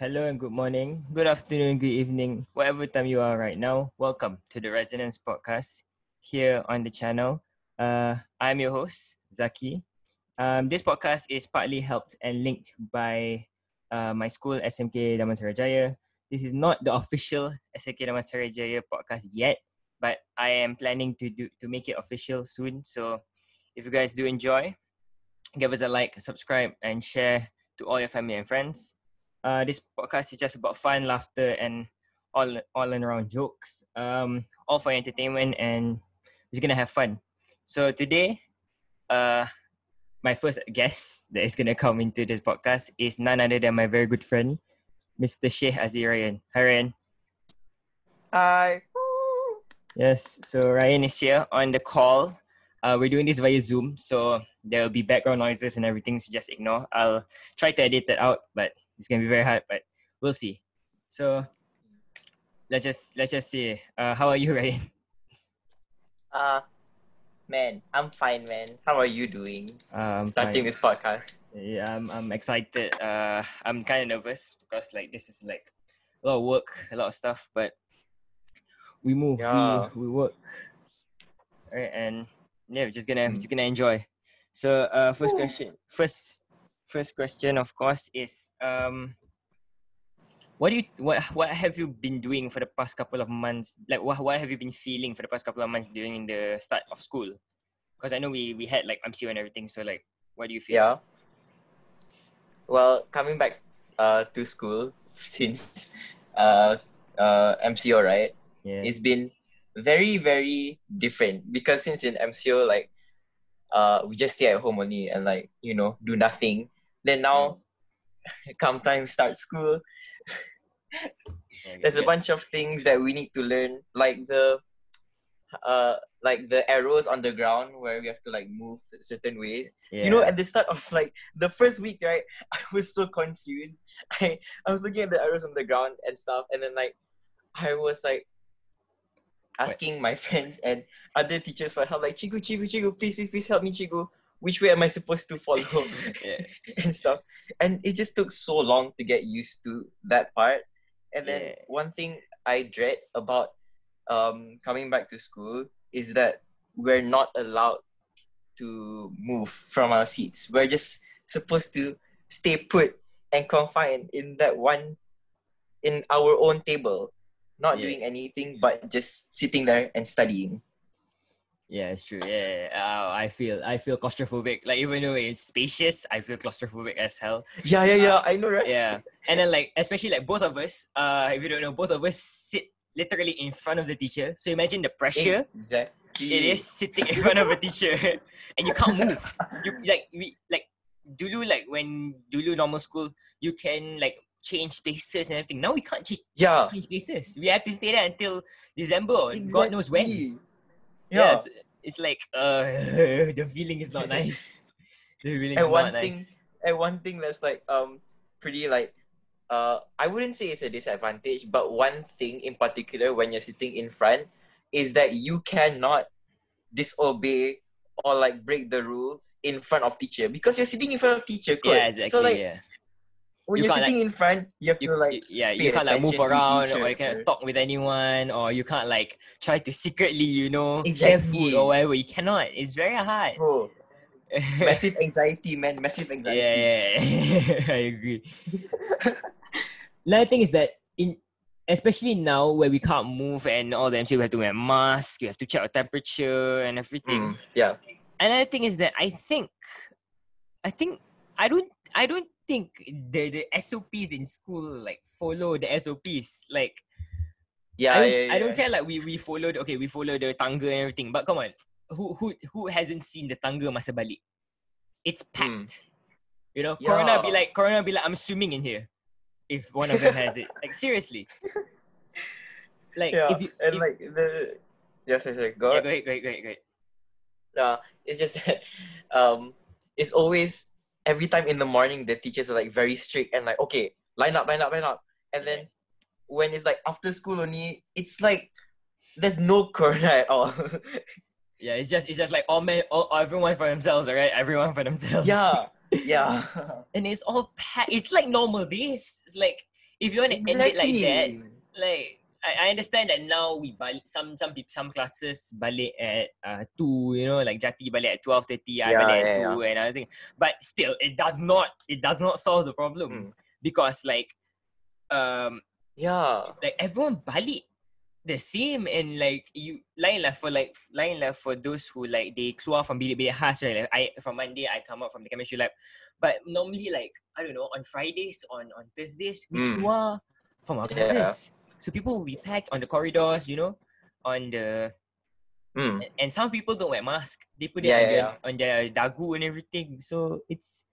Hello and good morning, good afternoon, good evening, whatever time you are right now. Welcome to the Resonance Podcast here on the channel. Uh, I'm your host, Zaki. Um, this podcast is partly helped and linked by uh, my school, SMK Damansara Jaya. This is not the official SMK Damansara Jaya podcast yet, but I am planning to do to make it official soon. So if you guys do enjoy, give us a like, subscribe, and share to all your family and friends. Uh, this podcast is just about fun, laughter, and all all and around jokes. Um, all for entertainment, and we're gonna have fun. So today, uh, my first guest that is gonna come into this podcast is none other than my very good friend, Mr. Sheikh Azir Ryan. Hi Ryan. Hi. Yes, so Ryan is here on the call. Uh, we're doing this via Zoom, so there will be background noises and everything, so just ignore. I'll try to edit that out, but it's gonna be very hard, but we'll see. So let's just let's just see. Uh, how are you, Ryan? Uh, man, I'm fine, man. How are you doing? Um, Starting this podcast. Yeah, I'm I'm excited. Uh, I'm kind of nervous because like this is like a lot of work, a lot of stuff, but we move, Yeah. we we work, right? And yeah, we're just gonna we're just gonna enjoy. So, uh, first question, first first question, of course, is um, what do you what what have you been doing for the past couple of months? Like, what what have you been feeling for the past couple of months during the start of school? Because I know we we had like MCO and everything. So, like, what do you feel? Yeah. Well, coming back uh to school since uh uh MCO, right? Yeah. It's been very very different because since in MCO like uh we just stay at home only and like you know do nothing. Then now come time start school, there's a bunch of things that we need to learn like the uh like the arrows on the ground where we have to like move certain ways. Yeah. you know at the start of like the first week right i was so confused. I i was looking at the arrows on the ground and stuff and then like i was like asking my friends and other teachers for help like chigu chigu chigu please please please help me chigu which way am i supposed to follow yeah. and stuff and it just took so long to get used to that part and then Yeah. one thing i dread about um coming back to school is that we're not allowed to move from our seats we're just supposed to stay put and confined in that one in our own table not Yeah. doing anything but just sitting there and studying Yeah, it's true. Yeah, yeah. Uh, I feel I feel claustrophobic. Like even though it's spacious, I feel claustrophobic as hell. yeah yeah yeah i know right Yeah, and then like especially like both of us. Uh, if you don't know, both of us sit literally in front of the teacher. So imagine the pressure exactly it is sitting in front of a teacher, and you can't move. You like we like dulu like when dulu normal school, you can like change spaces and everything. Now we can't change, yeah change spaces. We have to stay there until December or God knows when. Yeah, Yeah. it's, it's like uh the feeling is not nice. The feeling is And one not thing- nice. And one thing that's like um pretty like uh I wouldn't say it's a disadvantage, but one thing in particular when you're sitting in front is that you cannot disobey or like break the rules in front of teacher because you're sitting in front of teacher. Yeah, exactly. So like yeah. When You you're can't, sitting in front, you have You, to like you- yeah, you can't like move around or you can't talk with anyone or you can't like try to secretly, you know, share food or whatever. You cannot. It's very hard. bro, massive anxiety, man, massive anxiety. yeah, yeah, yeah. I agree. Another thing is that in especially now where we can't move and all the MC we have to wear masks, we have to check our temperature and everything. Mm, yeah. Another thing is that I think I think I don't I don't think the, the SOPs in school like follow the SOPs. Like Yeah, I don't, yeah, yeah. I don't care like we we followed okay we follow the tangga and everything but come on who who who hasn't seen the tangga masa balik it's packed you know corona be Hmm. Like corona be like I'm swimming in here if one of them has it like seriously like yeah, if you and if- like the yes, yes, yes. Go yeah, go ahead go ahead go ahead, go ahead. Uh, it's just that um, it's always every time in the morning the teachers are like very strict and like okay, line up, line up, line up, and then when it's like after school only, it's like there's no corona at all. yeah it's just it's just like all men all everyone for themselves alright everyone for themselves. Yeah, yeah, and it's all packed. It's like normal days. It's like if you want to end it like that, like I, I understand that now we balik some some some classes balik at uh two, you know, like Jati balik at twelve thirty, I Yeah, balik at yeah, two and everything. But still, it does not it does not solve the problem Mm. because like um Yeah. like everyone balik the same and like you lain lah for like lain lah for those who like they keluar from bilik-bilik khas right like I from Monday I come out from the chemistry lab but normally like I don't know on Fridays on on Thursdays we Mm. keluar from our Yeah. So people will be packed on the corridors you know on the Mm. and some people don't wear mask they put it Yeah, on, yeah, their, on their dagu and everything so it's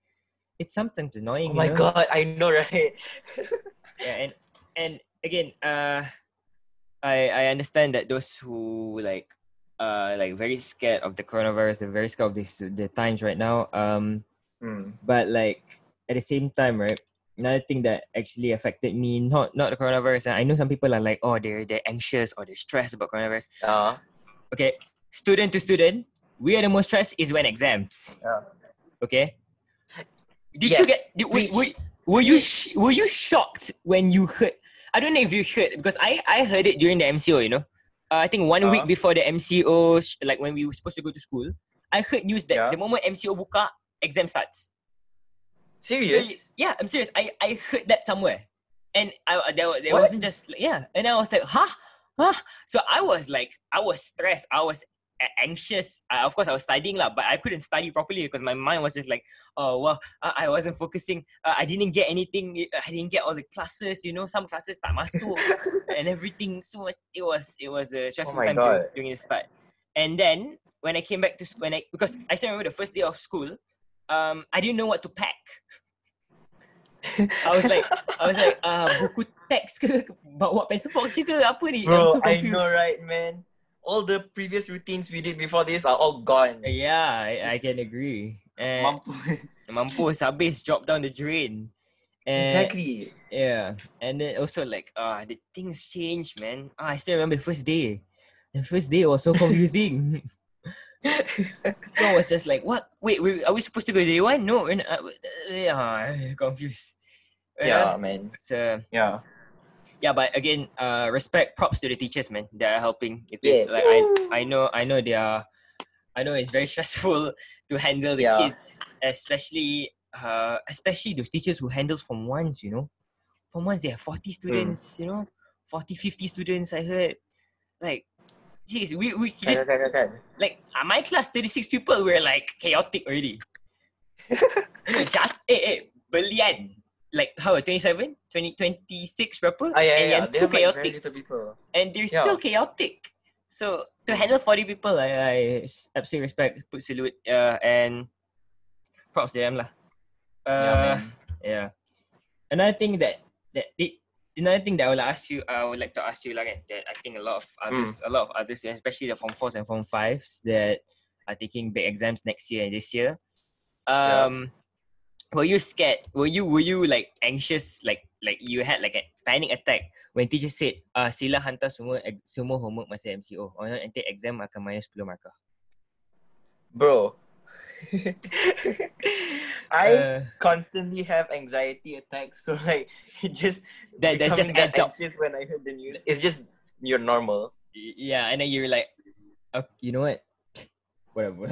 it's sometimes annoying Oh my know? god, I know, right? yeah and and again uh i i understand that those who like uh like very scared of the coronavirus they're very scared of this the times right now um Mm. but like at the same time right another thing that actually affected me not not the coronavirus i know some people are like oh they're they're anxious or they're stressed about coronavirus. Uh, okay student to student we are the most stressed is when exams. Yeah. okay? Did Yes, you get did, were, were, were you sh- were you shocked when you heard i don't know if you heard because i i heard it during the mco you know? Uh, i think one week Uh-huh. before the mco like when we were supposed to go to school i heard news that Yeah. the moment mco buka exam starts serious? yeah i'm serious. I i heard that somewhere. And i there, wa- there What? wasn't just yeah. And i was like huh? Huh? So i was like i was stressed. I was anxious. Uh, of course i was studying lah, but i couldn't study properly because my mind was just like oh well uh, i wasn't focusing. Uh, i didn't get anything. Uh, i didn't get all the classes. You know some classes tak masuk and everything. So it was it was a stressful Oh time during, during the start. And then when i came back to when i because i still remember the first day of school um i didn't know what to pack I was like, I was like, uh, buku teks ke, bawa pencil box ke, apa ni? I'm Bro, so I confused. know, right, man? All the previous routines we did before this are all gone. Yeah, I, I can agree. And Mampus. mampus habis drop down the drain. And, Exactly. Yeah, and then also like, ah, the things change, man. Ah, I still remember the first day. The first day was so confusing. so I was just like, what? Wait, wait, are we supposed to go to day one? No, we're not. Uh, yeah, confused. Yeah, man. So Yeah. yeah but again uh respect props to the teachers man They are helping if Yeah. it's like i i know i know they are i know it's very stressful to handle the Yeah. kids especially uh especially those teachers who handles from once, you know from once they have 40 students you know 40 50 students i heard like jeez we we did, kan. like uh, my class 36 people were like chaotic already you know jat eh eh belian like how 27 20 26 berapa Ah, yeah, and yeah. yang They tu have like chaotic people. and they're Yeah. still chaotic. So to handle 40 people, I absolutely respect, put salute, uh, and props to them lah. yeah, Uh, man. yeah. Another thing that that it, another thing that I will ask you, I would like to ask you like that I think a lot of others, a lot of others, especially the form fours and form fives that are taking big exams next year and this year. Um, were you scared? Were you were you like anxious? Like like you had like a panic attack when teacher said, uh, sila hantar semua semua homework masa MCO. Or nanti exam akan minus 10 markah. Bro. I Uh, constantly have anxiety attacks, so like it just that that's just that adds up. when I heard the news. It's just you're normal. Yeah, and then you're like, uh, you know what? Whatever.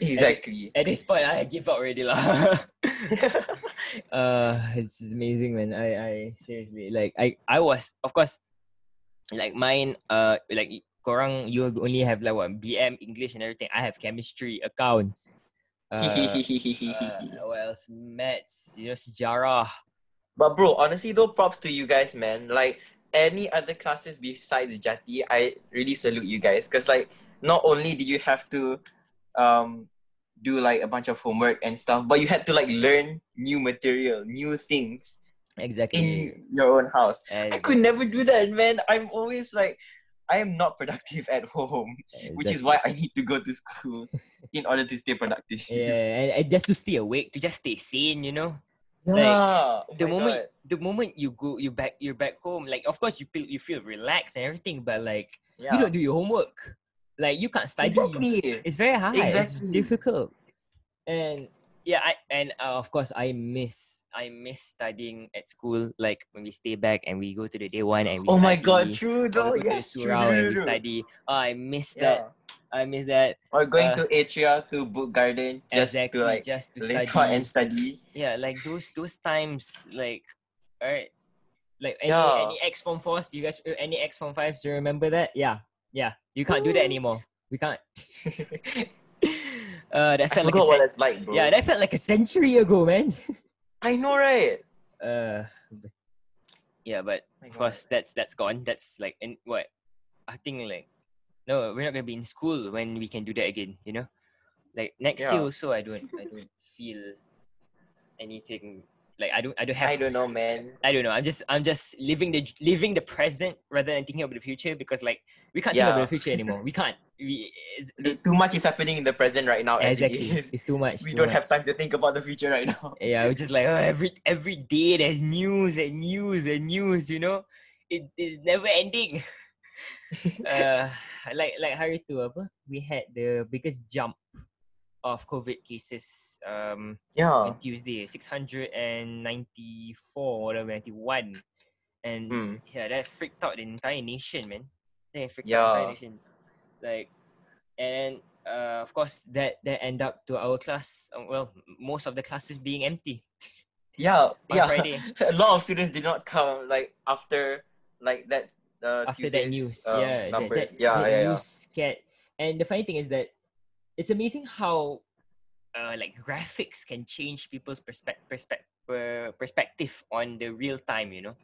Exactly. At this point, I give up already lah. uh, it's amazing, man. I, I seriously like I, I was of course, like mine. Uh, like korang you only have like what BM English and everything. I have chemistry, accounts. Uh, uh, what else? Maths, you know, sejarah. But bro, honestly though, props to you guys, man. Like any other classes besides Jati, I really salute you guys. Cause like not only did you have to um do like a bunch of homework and stuff, but you had to like learn new material, new things Exactly. in your own house. I could never do that, man. I'm always like I am not productive at home, which is why I need to go to school in order to stay productive. Yeah, and, just to stay awake, to just stay sane, you know. Yeah. Oh the moment God. the moment you go you back you're back home like of course you feel you feel relaxed and everything but like yeah. you don't do your homework like you can't study exactly. it's very hard Exactly. it's difficult and yeah, I and uh, of course I miss I miss studying at school. Like when we stay back and we go to the day one and we. Oh my god, true though. we go to the Yes, true, surau true, and we study. Oh, I miss that. I miss that. Or going Uh, to Atria to Book Garden just exactly, to like just to study. and study. Yeah, like those those times, like, alright, like any Yeah. any X form fours, you guys, any X form fives, do you remember that? Yeah, yeah. You can't do that anymore. We can't. uh, that I felt like a what like, bro. yeah, that felt like a century ago, man. I know, right? uh, yeah, but of course that's that's gone. That's like in what I think like no, we're not gonna be in school when we can do that again. You know, like next year Yeah. also, I don't I don't feel anything like I don't I don't have I don't know, man. I don't know. I'm just I'm just living the living the present rather than thinking about the future because like we can't think about the future anymore. We can't. We it's, it's, Too much is happening in the present right now. Exactly. it is. It's too much. We too don't have time to think about the future right now. Yeah, we're just like oh, every every day there's news and news and news. You know, it is never ending. uh, like like hari tu apa? We had the biggest jump of COVID cases. Um, Yeah. on Tuesday, six hundred and ninety four or ninety one, and Mm. yeah, that freaked out the entire nation, man. That freaked out the entire nation. Like, and uh, of course that that end up to our class. uh, well, most of the classes being empty Yeah. yeah. Friday A lot of students did not come like after like that uh, after that news. um, yeah, that, that, yeah, that yeah, news scared. And the funny thing is that it's amazing how uh, like graphics can change people's perspective perspe- per- perspective on the real time, you know.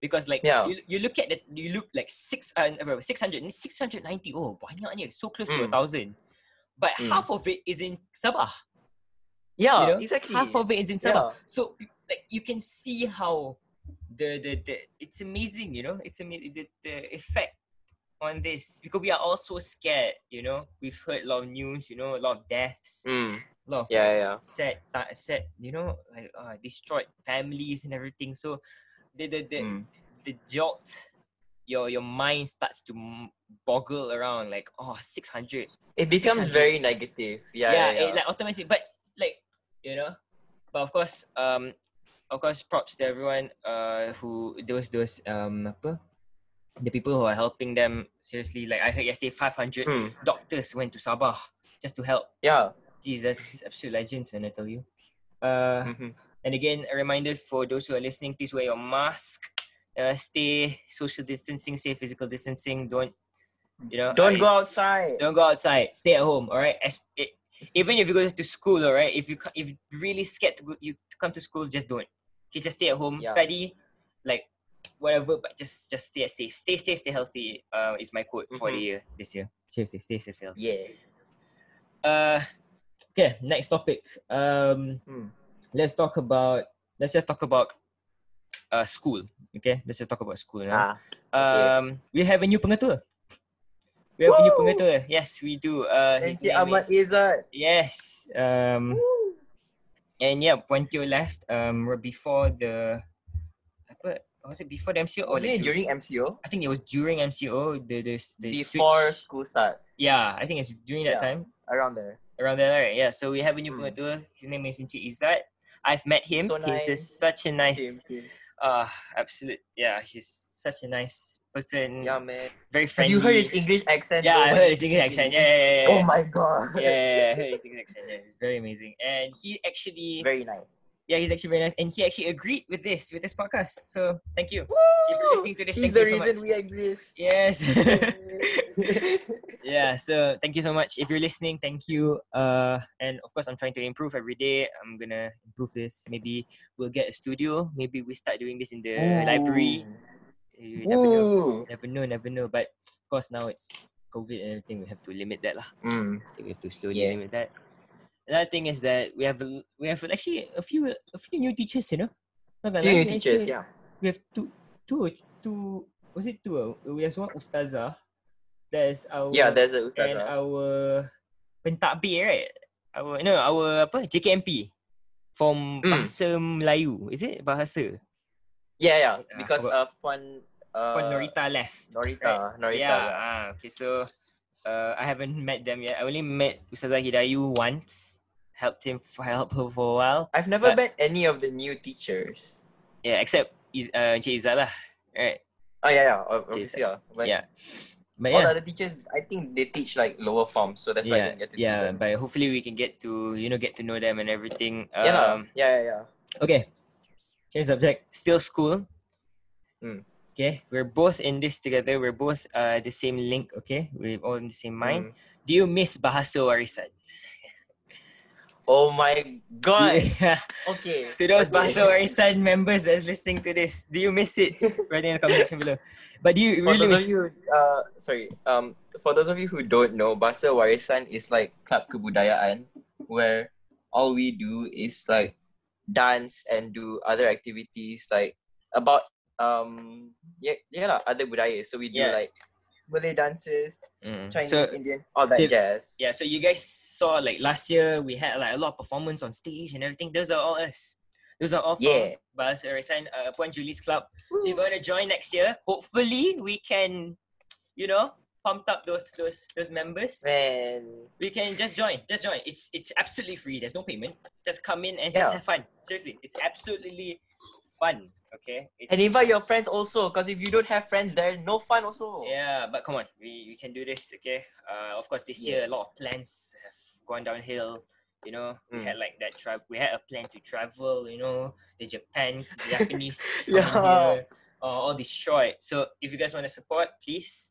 Because like Yeah. you, you look at it, you look like six uh, uh, 600, 690, oh banyaknya, so close to a Mm. thousand. But Mm. half of it is in Sabah. Yeah, you know? exactly. Half of it is in Sabah. Yeah. So like you can see how the the, the it's amazing, you know, it's amazing the, the effect on this because we are all so scared, you know. We've heard a lot of news, you know, a lot of deaths, Mm. a lot of Yeah, yeah, sad, sad, you know, like uh, destroyed families and everything. So the the the, Mm. the jolt, your your mind starts to boggle around like oh 600 It becomes 600. very negative. Yeah, yeah, yeah, yeah. It, like automatically but like you know but of course um of course props to everyone uh who those those um apa the people who are helping them seriously like I heard yesterday 500 Mm. doctors went to Sabah just to help Yeah. Jeez, that's absolute legends when I tell you uh Mhm. and again a reminder for those who are listening please wear your mask uh, stay social distancing stay physical distancing don't you know Don't go outside. don't go outside. Stay at home. All right. As, it, even if you go to school, all right. If you if you're really scared to go, you to come to school, just don't. Okay, just stay at home, Yeah. study, like whatever. But just just stay safe. Stay safe. Stay healthy. Uh, is my quote for the Mhm. year this year. Seriously, stay safe. Stay healthy. Yeah. Uh, okay. Next topic. Um, Hmm. let's talk about. Let's just talk about. Uh, school. Okay, let's just talk about school now. Ah. Um, we have a new pengetua. We have a new Woo! pengetua. Yes, we do. Uh, his Thank you, Ahmad is- Izzat. Yes. Um, and yeah, when you left, um, before the, was it before the MCO or Was it du- during MCO? I think it was during MCO. The the, the Before switch- school start. Yeah, I think it's during that Yeah. time Around there. around there, right? Yeah. So we have a new Hmm. pengetua. His name is Encik Izzat. I've met him. So He's nice. just such a nice, same. uh, absolute. Yeah, he's such a nice person. Yeah, man. Very Have friendly. you heard his English accent? Yeah, Oh I heard his English accent. Yeah, yeah, yeah. yeah. Oh my god. yeah, yeah, yeah, I heard his English accent. Yeah, it's very amazing. And he actually Very nice. Yeah, he's actually very nice, and he actually agreed with this with this podcast. So thank you. If you're listening to this, He's the so reason much. we exist. Yes. yeah. So thank you so much. If you're listening, thank you. Uh, and of course, I'm trying to improve every day. I'm gonna improve this. Maybe we'll get a studio. Maybe we start doing this in the library. You never know. Never know. Never know. But of course, now it's COVID and everything. We have to limit that lah. Mm. So we have to slowly Yeah. limit that. Another thing is that we have a- we have actually a few a few new teachers, you know. Few lie, new teachers, actually- yeah. We have two two two was it two? uh, We have one ustazah. There's our Yeah, there's a and ustazah. our pentakbir, right? Our no, our apa? JKMP from Mm. bahasa Melayu. Is it bahasa? Yeah, yeah. Ah, Because uh, Puan uh, Puan Norita left. Norita, Norita. yeah. yeah. Ah, okay. So, uh, I haven't met them yet. I only met Ustazah Hidayu once. helped him f- help her for a while. I've never But- met any of the new teachers. Yeah, except Iz- uh, Encik Izzat lah. Right. Oh yeah, yeah, obviously, yeah. But yeah. But all yeah. the other teachers, I think they teach like lower forms, so that's why I yeah, didn't get to yeah, see them. but hopefully we can get to you know get to know them and everything. yeah. Um, yeah, yeah, yeah. okay, change subject. Still school. Mm. Okay, we're both in this together. We're both uh the same link. Okay, we're all in the same mind. Mm. Do you miss bahasa warisan? Oh my god. Yeah. Okay. to those bahasa warisan members that's listening to this, do you miss it? Write in the comment section below. But do you For really those miss? of you, uh, sorry, um, for those of you who don't know, Bahasa Warisan is like club kebudayaan, where all we do is like dance and do other activities like about um yeah yeah lah, other budaya. So we do Yeah. like Malay dances, Mm. Chinese, So Indian, all that so- jazz. yeah, so you guys saw like last year we had like a lot of performance on stage and everything. Those are all us. Those are all from Yeah. Bahasa Warisan uh, Puan Julie's club. So if you want to join next year, hopefully we can, you know, pump up those those those members. Man. We can just join. Just join. It's it's absolutely free. There's no payment. Just come in and just Yeah. have fun. Seriously, it's absolutely fun. Okay. It's, And invite your friends also, because if you don't have friends there, no fun also. yeah, but come on, we, we can do this. Okay. Uh, of course, this year a lot of plans have gone downhill. You know, we Mm. had like that travel. We had a plan to travel. You know, the Japan, the Japanese, Yeah. India, uh, all destroyed. So if you guys want to support, please.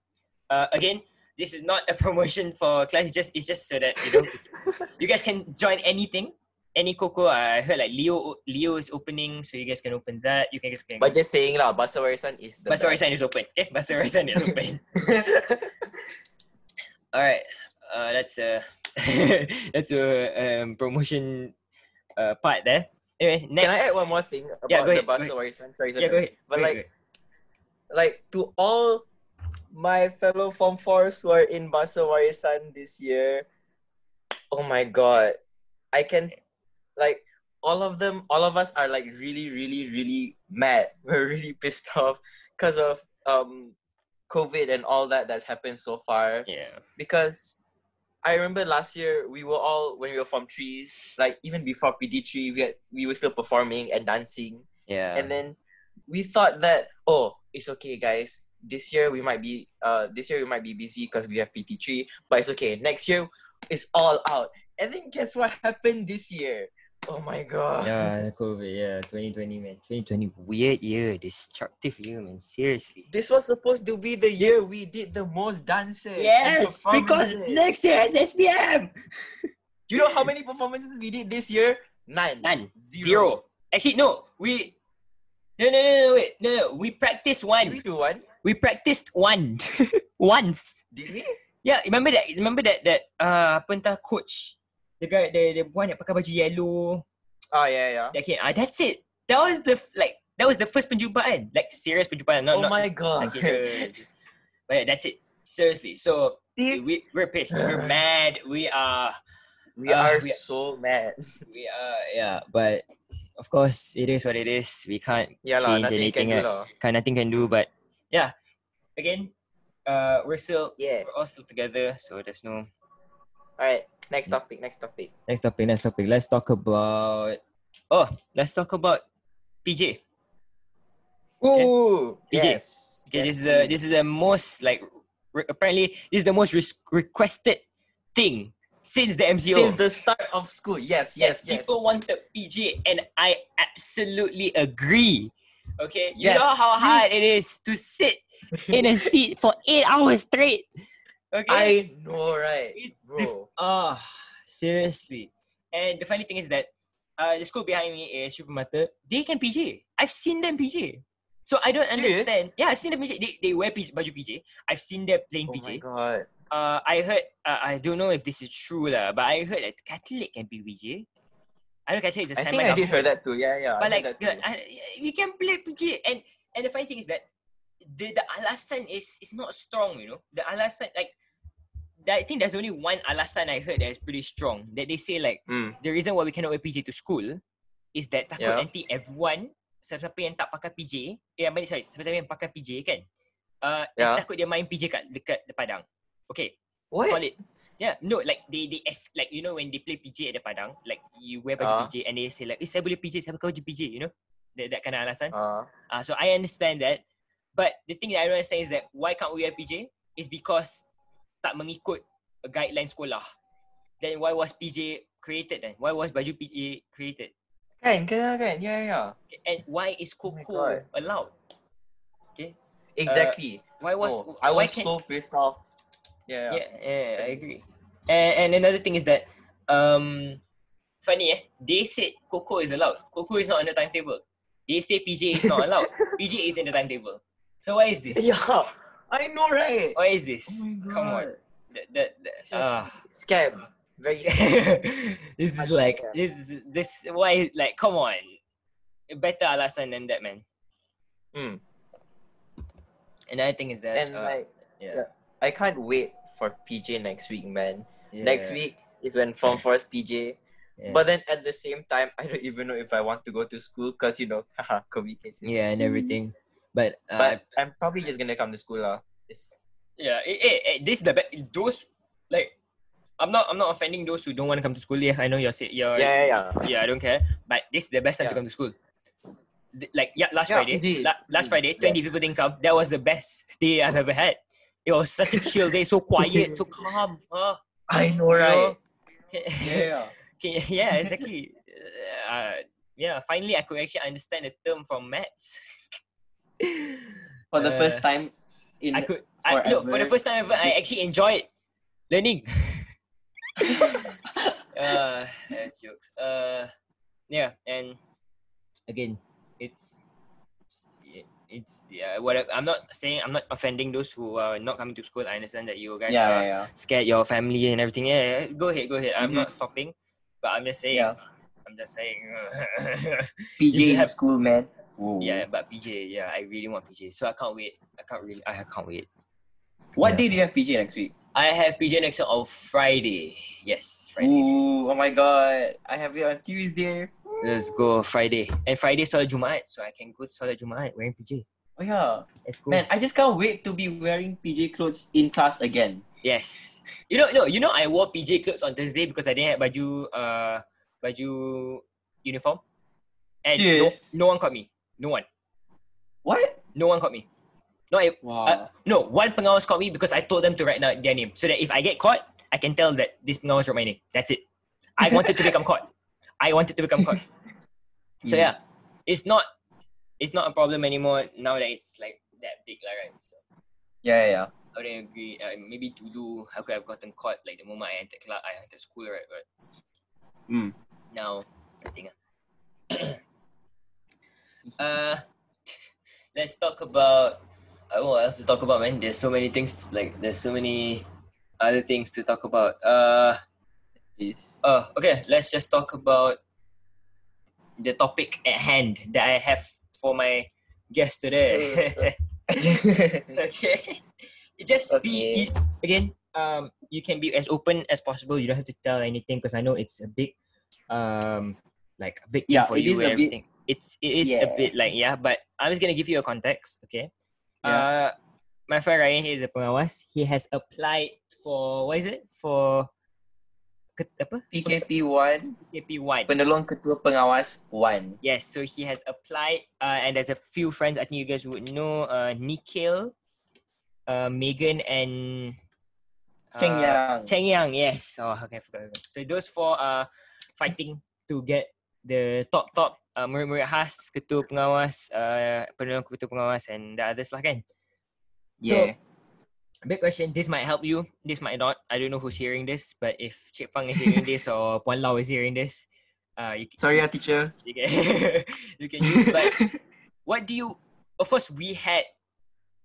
Uh, again, this is not a promotion for class. It's just it's just so that you know you guys can join anything. Any Coco, I heard like Leo Leo is opening, so you guys can open that. You can just can. But just saying lah, Bahasa Warisan is the Bahasa best. Warisan is open. Okay, Bahasa Warisan is open. All right, uh, that's a that's a um, promotion uh, part there. Anyway, next. Can I add one more thing about Yeah, go the ahead, go Bahasa. Warisan? Sorry, sorry, Yeah, go ahead. But go ahead, like, like to all my fellow Form 4s who are in Bahasa Warisan this year, oh my god. I can, like, all of them, all of us are like really, really, really mad. We're really pissed off because of um COVID and all that that's happened so far. yeah. because I remember last year we were all when we were from trees, like even before PT three, we had, we were still performing and dancing, Yeah. and then we thought that oh it's okay guys, this year we might be uh this year we might be busy because we have PT three but it's okay. Next year it's all out, and then guess what happened this year? Oh my god! yeah, the COVID. Yeah, 2020 man. 2020 weird year, destructive year man. Seriously. This was supposed to be the year we did the most dances. Yes, because next year is SPM. Do you know how many performances we did this year? None. None. Zero. Zero. Actually, no. We. No, no, no, no, wait. No, no. We practiced Did one. we do one? We practiced one. Once. Did we? Yeah, remember that? Remember that? That uh, apa entah coach, the guy, the the one that pakai baju yellow. Oh yeah, yeah. That came. Ah, that's it. That was the like. That was the first penjumpaan. Like serious penjumpaan. Not oh not. my god. Like, uh, but yeah, that's it. Seriously. So See, we we're pissed. We're mad. We are. we Ah, are we- so mad. We are. Yeah, but of course it is what it is. We can't Yeah lah, change nothing you anything. can do right? lah. Nothing can do. But yeah, again, uh, we're still Yeah. we're all still together. So there's no Alright, next topic, next topic. next topic. Next topic. Let's talk about. Oh, let's talk about PJ. Ooh, PJ. yes. Okay, yes, this is a this is the most like re- apparently this is the most res- requested thing since the MCO. Since the start of school, yes, yes, yes. people wanted PJ, and I absolutely agree. Okay, Yes. you know how hard it is to sit in a seat for eight hours straight. Okay, I know, right, it's bro. dif- ah seriously. And the funny thing is that uh, the school behind me is Supermata. They can PJ. I've seen them PJ. So I don't Serious? understand. Yeah, I've seen them PJ. They, they wear PJ, baju PJ. I've seen them playing oh my god. Uh, I heard. Uh, I don't know if this is true lah, but I heard that Catholic can be PJ. I know Catholic is a I think I did hear that too. Yeah, yeah. but I like. I, we can play PJ and and the funny thing is that the the alasan is is not strong you know the alasan like I think there's only one alasan I heard that is pretty strong that they say like Mm. the reason why we cannot wear PJ to school is that takut Yeah. nanti everyone siapa-siapa yang tak pakai PJ eh yang sorry siapa-siapa yang pakai PJ kan uh, Yeah. takut dia main PJ kat dekat padang okay What? solid Yeah, no, like they they ask like you know when they play PJ at the padang, like you wear baju Ah. PJ and they say like, eh, saya boleh PJ, saya pakai baju PJ, you know? That, that kind of alasan. Uh, Uh, so I understand that. But the thing that I don't understand is that why can't we wear PJ? Is because tak mengikut guideline sekolah. Then why was PJ created then? Why was baju PJ created? kan, kan, kan. Yeah, yeah. And why is Oh Coco God. allowed? Exactly. Why was oh, I why was can't so pissed off. Yeah, yeah. Yeah, yeah, I agree. And, and another thing is that um funny eh, they said Coco is allowed. Coco is not on the timetable. They say PJ is not allowed. PJ is in the timetable. So why is this? Yeah, I know, right? Why is this? Oh Come on. God. That, that, that, ah. Scam. Very this is like this this why like come on. Better alasan than that man. Mm. Another thing is that And uh, like, yeah, I can't wait for PJ next week, man. yeah, Next week is when Form 4's PJ. yeah. But then at the same time, I don't even know if I want to go to school because, you know, haha, COVID cases. yeah and everything. But uh, But I'm probably just gonna come to school. lah. It's, Yeah, eh, eh, eh, this is the be- those like I'm not I'm not offending those who don't want to come to school. Yes, I know you're say you're yeah, yeah, yeah. yeah, I don't care. But this is the best time to come to school. Like yeah, last Yeah, Friday, indeed, la- last Friday, 20 yes. people didn't come. That was the best day I've ever had. It was such a chill day, so quiet, so calm. Uh, I know, you know? right? Yeah. Okay, yeah, exactly. Uh, yeah, finally I could actually understand the term from maths. For the Uh, first time in I could. I, no, for the first time ever, I actually enjoyed learning. uh, that's jokes. Uh, yeah, and again, it's it's yeah. What I'm not saying, I'm not offending those who are not coming to school. I understand that you guys yeah, are yeah, scared your family and everything. Yeah, yeah, go ahead, go ahead. I'm Mhm. not stopping, but I'm just saying. yeah. I'm just saying. PJ in have- school, man. Ooh. yeah, but PJ, yeah, I really want PJ. So I can't wait. I can't really. I can't wait. What Yeah. day do you have PJ next week? I have PJ next week on Friday. Yes, Friday. Ooh, oh my god. I have it on Tuesday. Let's go Friday. And Friday Salat Jumaat, so I can go to Salat Jumaat wearing PJ. Oh yeah. Let's go. Man, I just can't wait to be wearing PJ clothes in class again. Yes. You know, no, you know I wore PJ clothes on Thursday because I didn't have baju uh baju uniform. And no, no one caught me. No one. What? No one caught me. No, I, Wow. uh, no, one pengawas caught me because I told them to write down their name. So that if I get caught, I can tell that this pengawas wrote my name. That's it. I wanted to become caught. I wanted to become caught. So yeah, it's not it's not a problem anymore now that it's like that big, lah, right? So yeah, yeah. I would agree. Uh, maybe dulu I could I have gotten caught like the moment I entered class, I entered school, right? But Mm. now nothing. ah. uh, let's talk about. Uh, what else to talk about, man? There's so many things. Like there's so many other things to talk about. Uh, Please. oh, okay. Let's just talk about the topic at hand that I have for my guest today. okay. Just be it, again. Um, you can be as open as possible. You don't have to tell anything because I know it's a big, um, like a big thing Yeah, for it you is and a bit- everything. It's it is a bit like yeah, but I'm just gonna give you a context. Okay. Yeah. Uh, my friend Ryan here is a pengawas. He has applied for what is it for? Apa? PKP 1, PKP one. penolong ketua pengawas 1. Yes, so he has applied, uh, and there's a few friends I think you guys would know, uh, Nikhil, uh, Megan, and uh, Cheng Yang. Cheng Yang, yes. Oh, okay, I forgot. So those four are fighting to get the top top uh, murid-murid khas, ketua pengawas, uh, penolong ketua pengawas, and the others lah kan. Yeah. Big question. This might help you. This might not. I don't know who's hearing this, but if Chip Pang is hearing this or Puan Lau is hearing this, uh, you, Sorry, ah, teacher. you can you can use. But what do you? Of course, we had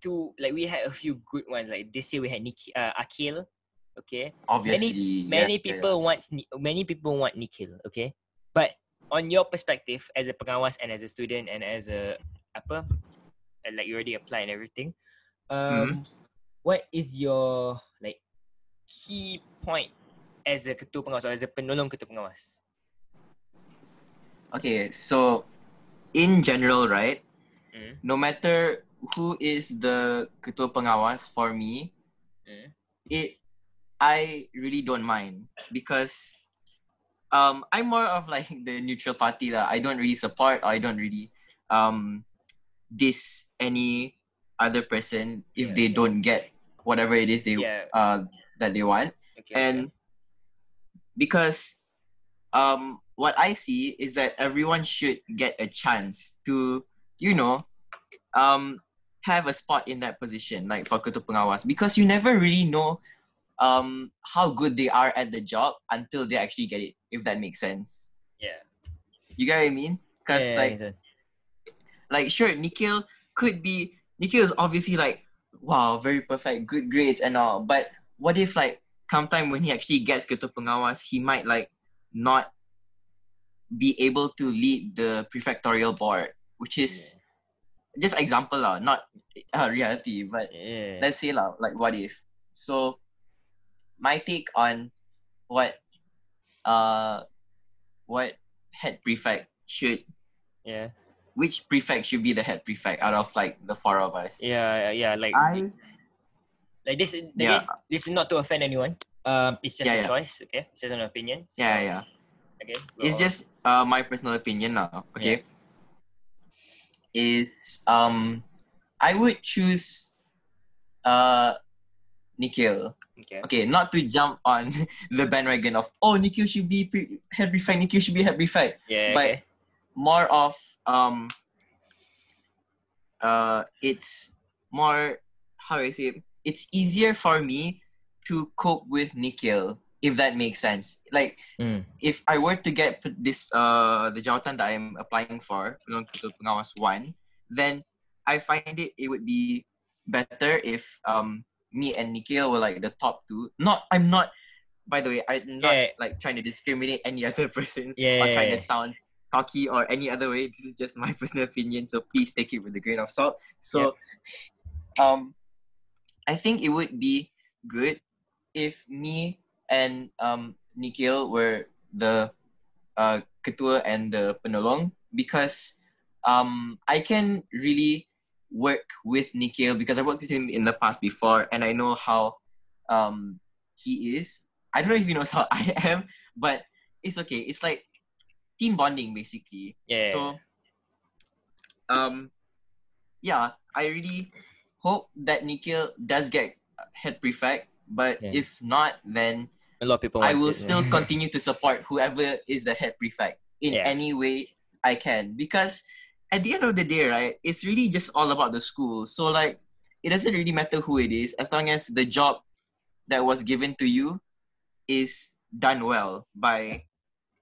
two. Like we had a few good ones. Like this year, we had Nik, uh, Akil. Okay, Obviously. yeah, many yeah, people want Ni- many people want Nikhil. Okay, but on your perspective as a pengawas and as a student and as a apa, like you already applied and everything. Um, what is your like key point as a ketua pengawas or as a penolong ketua pengawas? Okay, so in general, right? Mm. No matter who is the ketua pengawas for me, Mm. it I really don't mind because um I'm more of like the neutral party that I don't really support or I don't really um diss any other person if Yeah, they yeah. don't get whatever it is they Yeah. uh that they want Okay. and because um what I see is that everyone should get a chance to you know um have a spot in that position like for ketua pengawas because you never really know um how good they are at the job until they actually get it if that makes sense. Yeah. you get what I mean? Because yeah, like yeah, like sure Nikhil could be Nikhil is obviously like wow very perfect good grades and all but what if like come time when he actually gets ketua pengawas he might like not be able to lead the prefectorial board which is just example lah not uh, reality but yeah. let's say lah like what if? So my take on what uh what head prefect should yeah. which prefect should be the head prefect out of like the four of us Yeah, yeah, like I like this. Again, Yeah. this is not to offend anyone. Um, it's just Yeah, a yeah. choice. Okay, it's just an opinion. So, yeah yeah Okay. it's on. just uh my personal opinion now okay is um I would choose uh Nikhil okay. okay not to jump on the bandwagon of oh Nikhil should be pre- head Nikhil should be head prefect Yeah. but okay. more of um uh it's more how I say it? it's easier for me to cope with Nikhil if that makes sense like Mm. if I were to get this uh the jawatan that I'm applying for Ketua Pengawas one then I find it it would be better if um me and Nikhil were like the top two not I'm not by the way I'm not Yeah. like trying to discriminate any other person Yeah. or yeah, trying yeah. to sound cocky or any other way. This is just my personal opinion, so please take it with a grain of salt. So, um, I think it would be good if me and um Nikhil were the uh ketua and the penolong because um I can really work with Nikhil because I worked with him in the past before and I know how um he is. I don't know if he knows how I am, but it's okay. It's like team bonding basically. Yeah. So um yeah, I really hope that Nikhil does get head prefect, but Yeah. if not then a lot of people. I will it. still continue to support whoever is the head prefect in Yeah. any way I can because at the end of the day, right, it's really just all about the school. So like it doesn't really matter who it is as long as the job that was given to you is done well by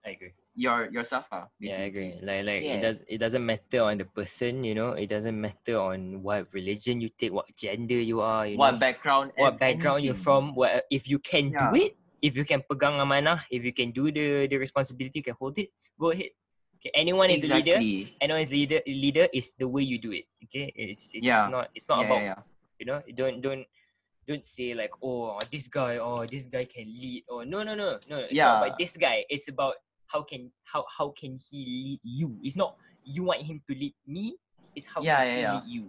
I agree. your yourself. ah, Yeah, I agree. Like like it does it doesn't matter on the person, you know. It doesn't matter on what religion you take, what gender you are, you What know, background what background you're from. What if you can do it, if you can pegang amanah, if you can do the the responsibility, you can hold it. Go ahead. Okay, anyone is a leader. Exactly. Anyone is leader. Leader is the way you do it. Okay, it's it's Yeah. not it's not Yeah, about yeah, yeah. you know don't don't don't say like oh this guy oh this guy can lead or no no no no it's not about this guy it's about how can how how can he lead you it's not you want him to lead me it's how Yeah, can yeah, he yeah. lead you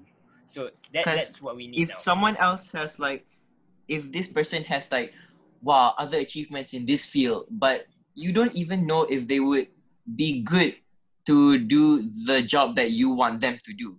so that that's what we need if now someone else has like if this person has like wow other achievements in this field but you don't even know if they would be good to do the job that you want them to do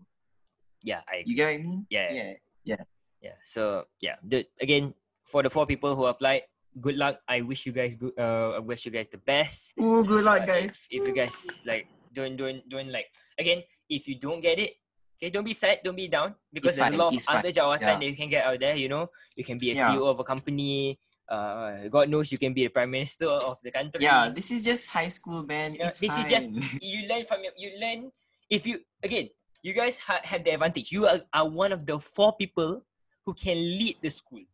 yeah I you get what i mean Yeah. yeah yeah Yeah. so yeah the, again for the four people who applied good luck I wish you guys good uh I wish you guys the best oh good luck Uh, guys If, if you guys like don't don't don't like again, if you don't get it, okay, don't be sad, don't be down because It's there's a lot of fine, other jawatan yeah. that you can get out there. You know, you can be a Yeah. CEO of a company. Uh, God knows you can be the prime minister of the country. yeah this is just high school man. Yeah, it's this is just- you learn from your, you learn if you again you guys ha- have the advantage. You are, are one of the four people who can lead the school.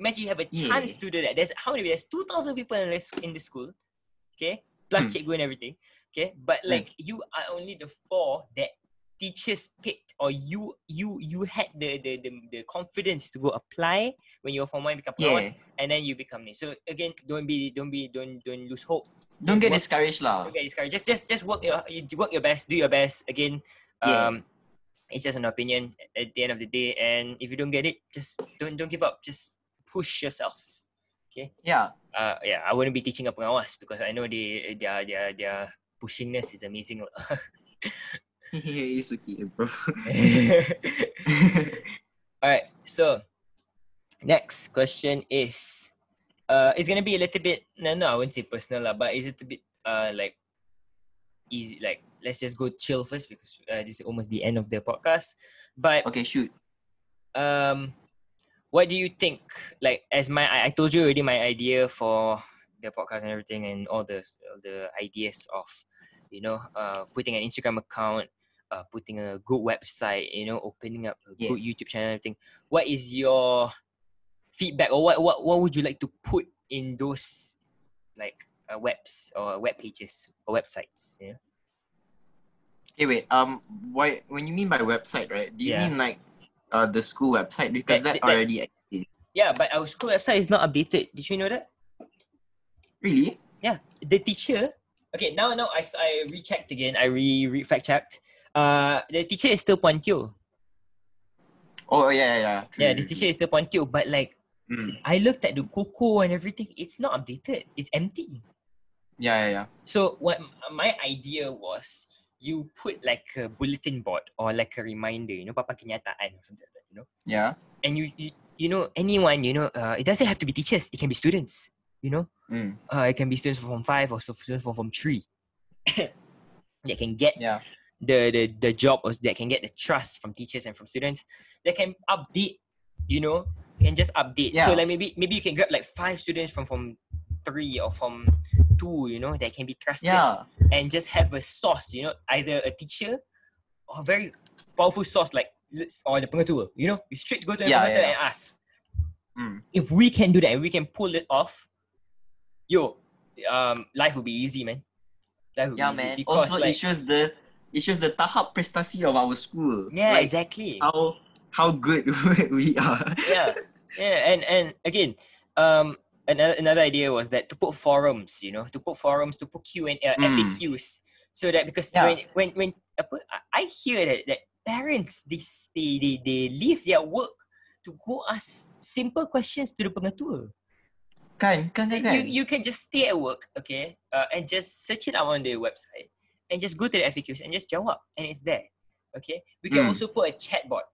Imagine you have a chance Yeah. to do that. There's how many there's 2000 people in this in the school okay? Plus Hmm. cikgu and everything okay? But like you are only the four that teachers picked or you you you had the the the, the confidence to go apply when you were form one become yeah and then you become this so again don't be don't be don't don't lose hope don't get What- discouraged lah don't get discouraged. Just just just work your you work your best, do your best. Again, Yeah. um, it's just an opinion at the end of the day. And if you don't get it, just don't don't give up. Just push yourself. Okay. Yeah. Uh, yeah, I wouldn't be teaching a pengawas because I know they their their their pushingness is amazing. it's okay, bro. All right, so next question is, uh, it's gonna be a little bit no no I wouldn't say personal lah, but it's a little bit uh like easy like let's just go chill first because uh, this is almost the end of the podcast. But okay, shoot. um what do you think like as my I, I told you already my idea for the podcast and everything and all the all the ideas of you know uh putting an instagram account uh putting a good website you know opening up a Yeah. good youtube channel everything what is your feedback or what what, what would you like to put in those like uh, webs or web pages or websites you know? Okay, wait. Um, why? When you mean by website, right? Do you Yeah. mean like, uh, the school website because That- that, that- already exists? yeah but our school website is not updated did you know that Really? Yeah, the teacher. Okay, now now I rechecked again. I re, re fact checked. Uh, the teacher is still Puan Teo. Oh yeah, yeah, yeah. True, Yeah, this teacher is still Puan Teo. But like. Mm. I looked at the Coco and everything. It's not updated. It's empty. Yeah, yeah, yeah. So what my idea was, you put like a bulletin board or like a reminder. You know, papa kenyataan or something like that. You know, Yeah. and you you, you know anyone. You know, uh, it doesn't have to be teachers. It can be students. You know, Mm. uh, it can be students from five or students from from three. that can get Yeah. the the the job or that can get the trust from teachers and from students they can update you know can just update so like maybe maybe you can grab like five students from from three or from two you know that can be trusted Yeah. and just have a source you know either a teacher or a very powerful source like or the pengetua you know you straight go to the Yeah, yeah, and ask Mm. if we can do that and we can pull it off yo um life will be easy man life will Yeah, be easy man. because Also, like it shows the it shows the tahap prestasi of our school. yeah Like, exactly how how good we are. yeah yeah and and again um another, another idea was that to put forums you know to put forums to put q and uh, Mm. faqs so that because Yeah. when when when I- i hear that that parents they, they they they leave their work to go ask simple questions to the pengetua Kan, kan, kan, kan. you you can just stay at work okay uh, and just search it out on the website and just go to the FAQs and just jawab and it's there okay we can Mm. also put a chatbot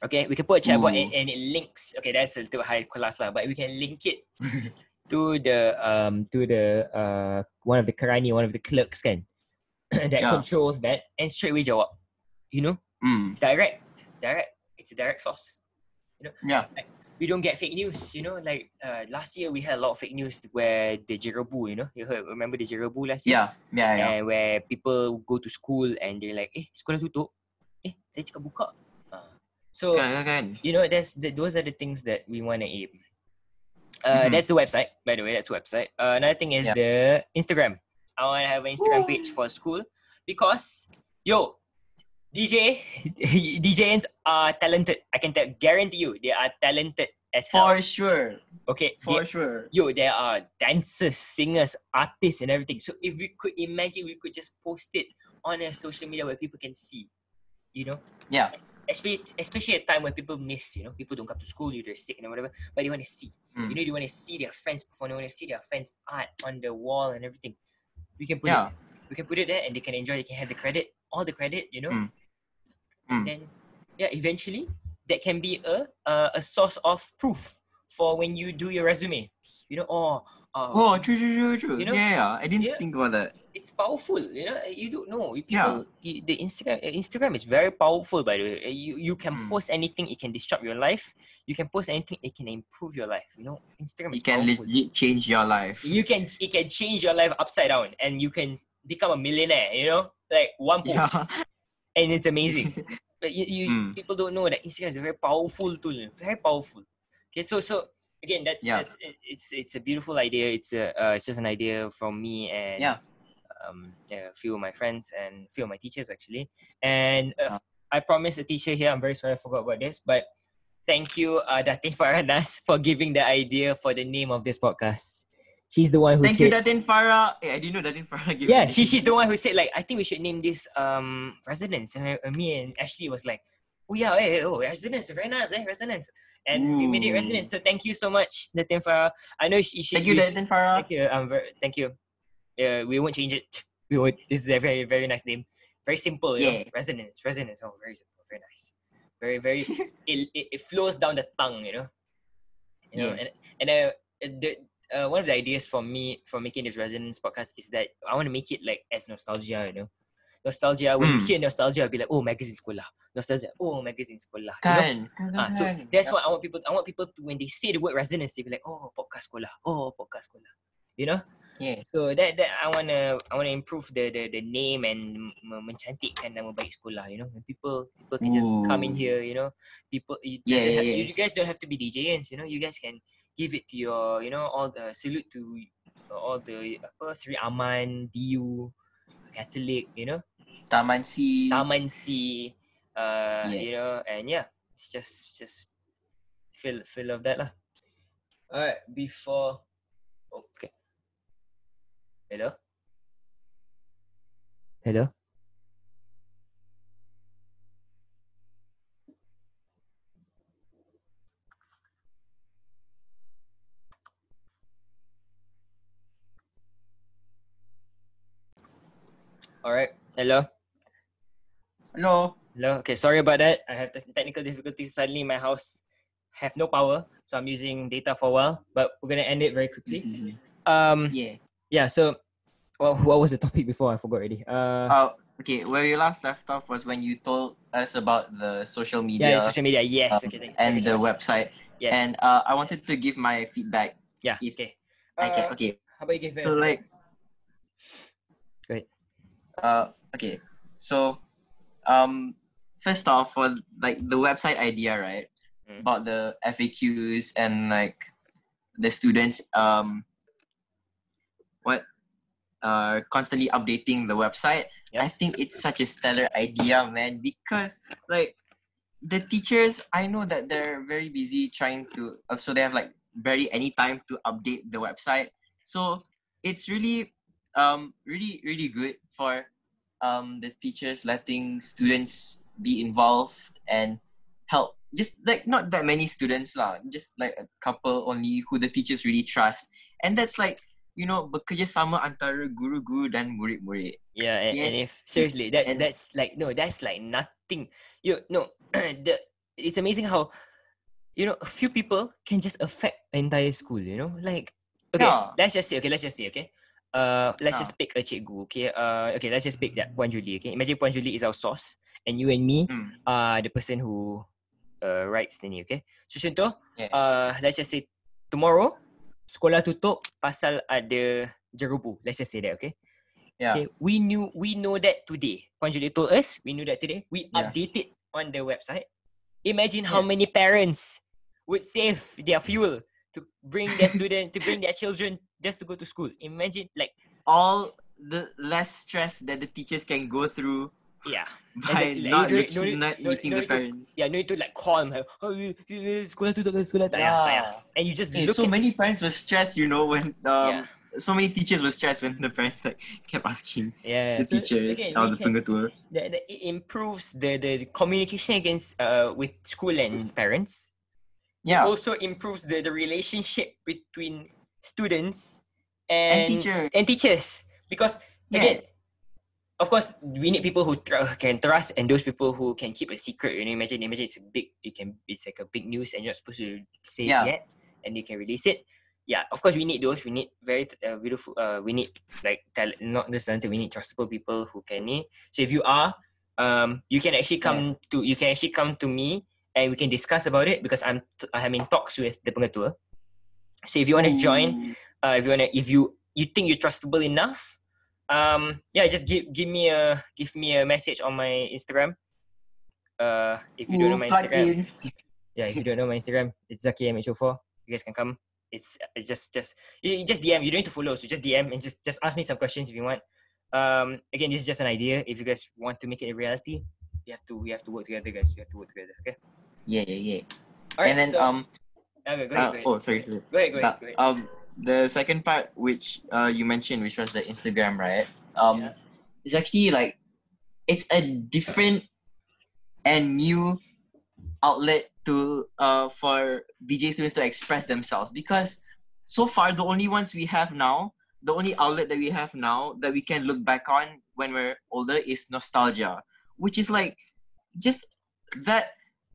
okay we can put a chatbot and, Ooh. and it links okay that's a little high class lah but we can link it to the um to the uh one of the karani one of the clerks kan that Yeah. controls that and straight away jawab you know Mm. direct direct it's a direct source You know? Yeah. We don't get fake news. You know, like uh, last year we had a lot of fake news where the Jerobu, you know, you heard remember the Jerobu last year? Yeah. Yeah. Yeah. And where people go to school and they're like, eh, sekolah tutup. Eh, saya cakap buka. Uh, so Kan, kan, kan. you know, that's the, those are the things that we want to aim. Uh, Mhm. That's the website, by the way. That's the website. Uh, another thing is Yeah. the Instagram. I want to have an Instagram page for school because, yo, DJ, DJs are talented. I can tell, guarantee you, they are talented as hell. For sure. okay, For they, sure. yo, there are dancers, singers, artists, and everything. So if we could imagine, we could just post it on a social media where people can see, you know, Yeah. especially especially at a time when people miss, you know, people don't come to school, you they're sick and whatever, but they want to see. Mm. You know, they want to see their friends perform, they want to see their friends' art on the wall and everything. We can put Yeah. it. We can put it there and they can enjoy, they can have the credit, all the credit, you know. Mm. And Mm. then yeah, eventually that can be a uh, a source of proof for when you do your resume. You know, oh, uh, Oh, true, true, true, true. You know? yeah, yeah. I didn't Yeah. think about that. it's powerful. You know, you don't know. If Yeah. People, you- the Instagram uh, Instagram is very powerful. By the way, Uh, you you can Mm. post anything. It can disrupt your life. You can post anything. It can improve your life. You know, Instagram is It can powerful. legit change your life. you can it can change your life upside down, and you can become a millionaire. You know, like one Yeah. and it's amazing. But you, you Mm. people don't know that Instagram is a very powerful tool, very powerful. Okay, so so again, that's Yeah. that's it's it's a beautiful idea. It's a uh, it's just an idea from me and Yeah. um yeah, a few of my friends and a few of my teachers actually. And uh, Ah. I promised a teacher here. I'm very sorry I forgot about this, but thank you, uh, Datin Faranas, for giving the idea for the name of this podcast. She's the one who said. Thank you, said, Datin Farah. Eh, I didn't know Datin Farah gave yeah, she, she's the one who said like I think we should name this um residence. And uh, me and Ashley was like, oh yeah, hey, oh resonance, very nice, eh, resonance, and we made it Ooh. resonance. So thank you so much, Datin Farah. I know she, she Thank you, Datin Farah. Thank you. Um, very, thank you. Yeah, we won't change it. We won't. This is a very very nice name. Very simple. You know? Yeah. Resonance. Resonance. Oh, very simple. Very nice. Very very. it, it it flows down the tongue. You know. You know, Yeah. and and uh, the uh, one of the ideas for me for making this resonance podcast is that I want to make it like as nostalgia. You know. Nostalgia. When you Hmm. hear nostalgia, I'll be like, oh, magazine sekolah. Nostalgia. Oh, magazine sekolah. You know? Kan, kan, Ah, so kan. that's what I want people. I want people to when they say the word resonance, they be like, oh, podcast sekolah. Oh, podcast sekolah. You know. Yes. So that that I wanna I wanna improve the the, the name and mencantikkan nama baik sekolah. You know, when people people can just come in Ooh. here. You know, people you, Yeah, yeah, have- yeah. you, you guys don't have to be DJs. You know, you guys can give it to your you know all the salute to all the apa Sri Aman, DU, Catholic. You know, Taman C. Taman C. Uh, Yeah. you know, and yeah, it's just just feel feel of that lah. Alright, before okay. Hello? Hello? Alright, hello? Hello. Hello. Okay, sorry about that. I have technical difficulties. Suddenly, my house have no power, so I'm using data for a while. But we're gonna end it very quickly. Um, yeah. yeah. So, well, what was the topic before? I forgot already. Uh, Uh, okay, where we last left off was when you told us about the social media yeah, social media. Yes. um, okay. thank- and thank the much. website. Yes. And uh, I wanted to give my feedback. yeah. if okay. I can. Uh, Okay. How about you give? So, like- Great. Uh, okay. So, um, first off, for like the website idea, right? Mm. About the FAQs and like the students, um, what, uh, constantly updating the website. Yeah. I think it's such a stellar idea, man. Because like the teachers, I know that they're very busy trying to. uh, So they have like barely any time to update the website. So it's really, um, really, really good for um the teachers letting students be involved and help just like not that many students lah just like a couple only who the teachers really trust and that's like you know bekerjasama antara guru-guru dan murid-murid Yeah, and, Yeah. and if seriously, that And- that's like no, that's like nothing. You no, the it's amazing how you know a few people can just affect entire school. You know, like okay, Yeah. let's just say okay, let's just say okay. Uh, let's Yeah. just pick a cikgu, okay? Uh, okay, let's just pick that Puan Julie, okay? Imagine Puan Julie is our source, and you and me Hmm. are the person who uh, writes the ni, okay? So contoh, Yeah. uh, let's just say tomorrow sekolah tutup pasal ada jerubu. Let's just say that, okay? yeah Okay, we knew we know that today. Puan Julie told us we knew that today. We Yeah. update it on the website. Imagine how Yeah. many parents would save their fuel to bring their student to bring their children just to go to school. Imagine like all the less stress that the teachers can go through yeah. by like, not, you don't- looking, no not no- meeting no the to- parents Yeah, no need to like call them like, oh, you- you- sekolah tu tak sekolah tak payah, tak. And you just look so many parents were stressed you know when um Yeah. so many teachers were stressed when the parents like kept asking yeah, the so teachers or the pengetua that, that it improves the, the the communication against uh with school and parents. yeah also improves the, the relationship between students and and teacher and teachers because Yeah. again of course we need people who tr- can trust and those people who can keep a secret you know imagine imagine it's a big you can it's like a big news and you're not supposed to say Yeah. it yet and you can release it. Yeah of course we need those. We need very uh, beautiful uh, we need like tal- not just talented we need trustable people who can so if you are um you can actually come to you can actually come to me and we can discuss about it because I'm t- I'm in talks with the pengetua so if you want to join uh, if you wanna if you you think you're trustable enough um yeah just give give me a give me a message on my instagram uh if you don't know my instagram in. yeah if you don't know my instagram it's zaki mh04 you guys can come it's, it's just just you, you just dm you don't need to follow so just dm and just just ask me some questions if you want um again this is just an idea if you guys want to make it a reality you have to we have to work together guys we have to work together okay Yeah, yeah, yeah. all right and then so, um, okay, go uh, ahead, go ahead. oh sorry, sorry. go ahead go ahead, But, go ahead. um, the second part which uh you mentioned, which was the Instagram, right? Um, Yeah. it's actually like it's a different and new outlet to uh for BJ students to express themselves because so far the only ones we have now, the only outlet that we have now that we can look back on when we're older is nostalgia, which is like just that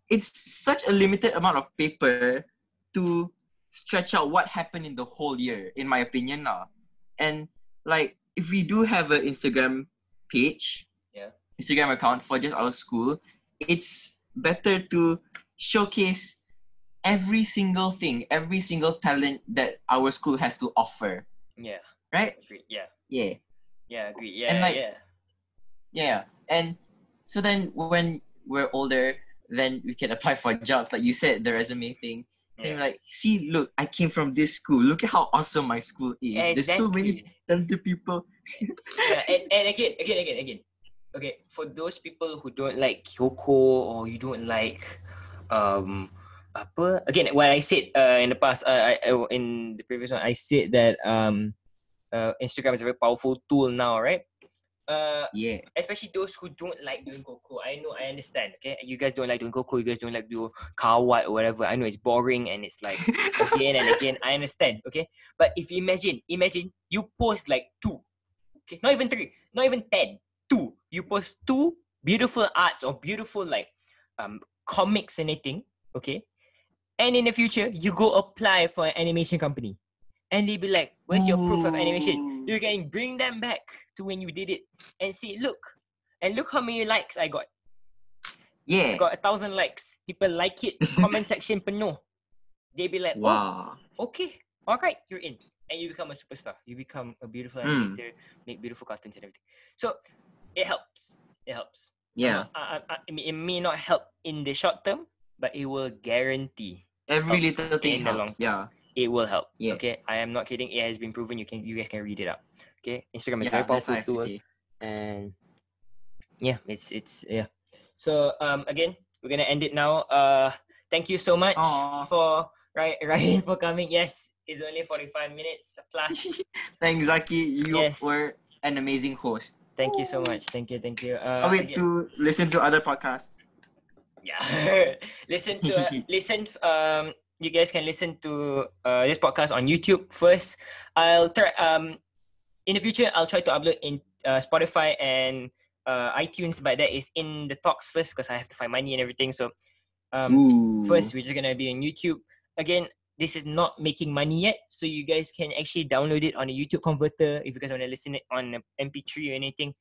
it's such a limited amount of paper to stretch out what happened in the whole year, in my opinion now. And like if we do have an Instagram page, Yeah. Instagram account for just our school, it's better to showcase every single thing, every single talent that our school has to offer. Yeah. Right? Agree. Yeah. Yeah. Yeah. Agree. Yeah. And, like, yeah. Yeah. And so then when we're older, then we can apply for jobs. Like you said, the resume thing. And Yeah. like, see, look, I came from this school. Look at how awesome my school is. There's so many Exactly. talented people. yeah, and, and again, again, again, again. Okay, for those people who don't like Coco or you don't like um apa again what I said uh, in the past uh, I, I, in the previous one I said that um uh, Instagram is a very powerful tool now, right? Uh, Yeah. especially those who don't like doing Coco. I know, I understand. Okay, you guys don't like doing Coco. You guys don't like do Kawat or whatever. I know it's boring and it's like again and again. I understand. Okay, but if you imagine, imagine you post like two, okay, not even three, not even ten, two. You post two beautiful arts or beautiful like um comics and anything. Okay, and in the future you go apply for an animation company, and they be like, "Where's your proof of animation?" You can bring them back to when you did it and see, look, and look how many likes I got. Yeah. I got a thousand likes. People like it. Comment section penuh. They be like, oh, Wow. okay, all right, you're in, and you become a superstar. You become a beautiful Hmm. animator, make beautiful cartoons and everything. So it helps. It helps. Yeah. I, I, I mean, it may not help in the short term, but it will guarantee Every little thing in the long helps. Yeah. It will help. Yeah. Okay, I am not kidding. It has been proven. You can, you guys can read it up. Okay, Instagram is Yeah, very powerful what I have to tool, and yeah, it's it's yeah. So um, again, we're gonna end it now. Uh, thank you so much Aw. for Ryan, Ryan for coming. Yes, it's only forty five minutes plus. Thanks, Zaki. You Yes. were an amazing host. thank you so much. Thank you. Thank you. Uh, oh, wait, again- to listen to other podcasts. yeah listen to uh, listen um you guys can listen to uh, this podcast on youtube first. I'll try um in the future i'll try to upload in uh, spotify and uh, itunes but that is in the talks first because i have to find money and everything. So um Ooh. first we're just gonna be on youtube. Again this is not making money yet so you guys can actually download it on a youtube converter if you guys want to listen it on a mp3 or anything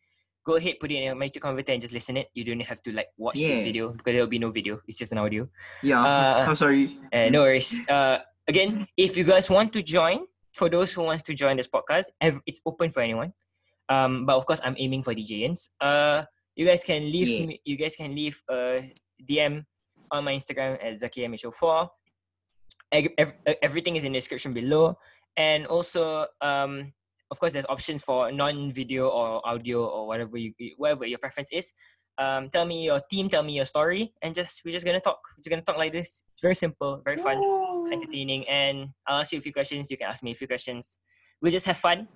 go ahead put it in a youtube converter and just listen it. You don't have to like watch this video because there will be no video. It's just an audio. Yeah. uh, I'm sorry. uh, no worries. Uh again if you guys want to join for those who wants to join this podcast it's open for anyone. Um but of course i'm aiming for djns uh you guys can leave Yeah. me, you guys can leave a dm on my instagram at zakiyamisho4 Eg- ev- uh, everything is in the description below. And also um of course there's options for non-video or audio or whatever you whatever your preference is. Um tell me your team tell me your story and just we're just gonna talk. We're just gonna talk like this. It's very simple very fun entertaining and i'll ask you a few questions. You can ask me a few questions. We just have fun.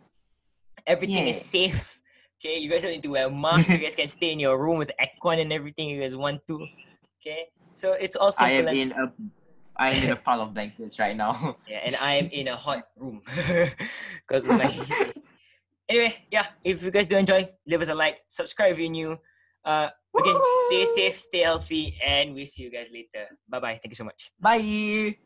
Everything is safe. Okay you guys don't need to wear masks. You guys can stay in your room with aircon and everything. You guys want to. Okay so it's all simple I am and- in a I am in a pile of blankets right now. yeah, and I am in a hot room because like. anyway, yeah. If you guys do enjoy, leave us a like, subscribe if you're new. Uh, again, stay safe, stay healthy, and we see you guys later. Bye bye. Thank you so much. Bye.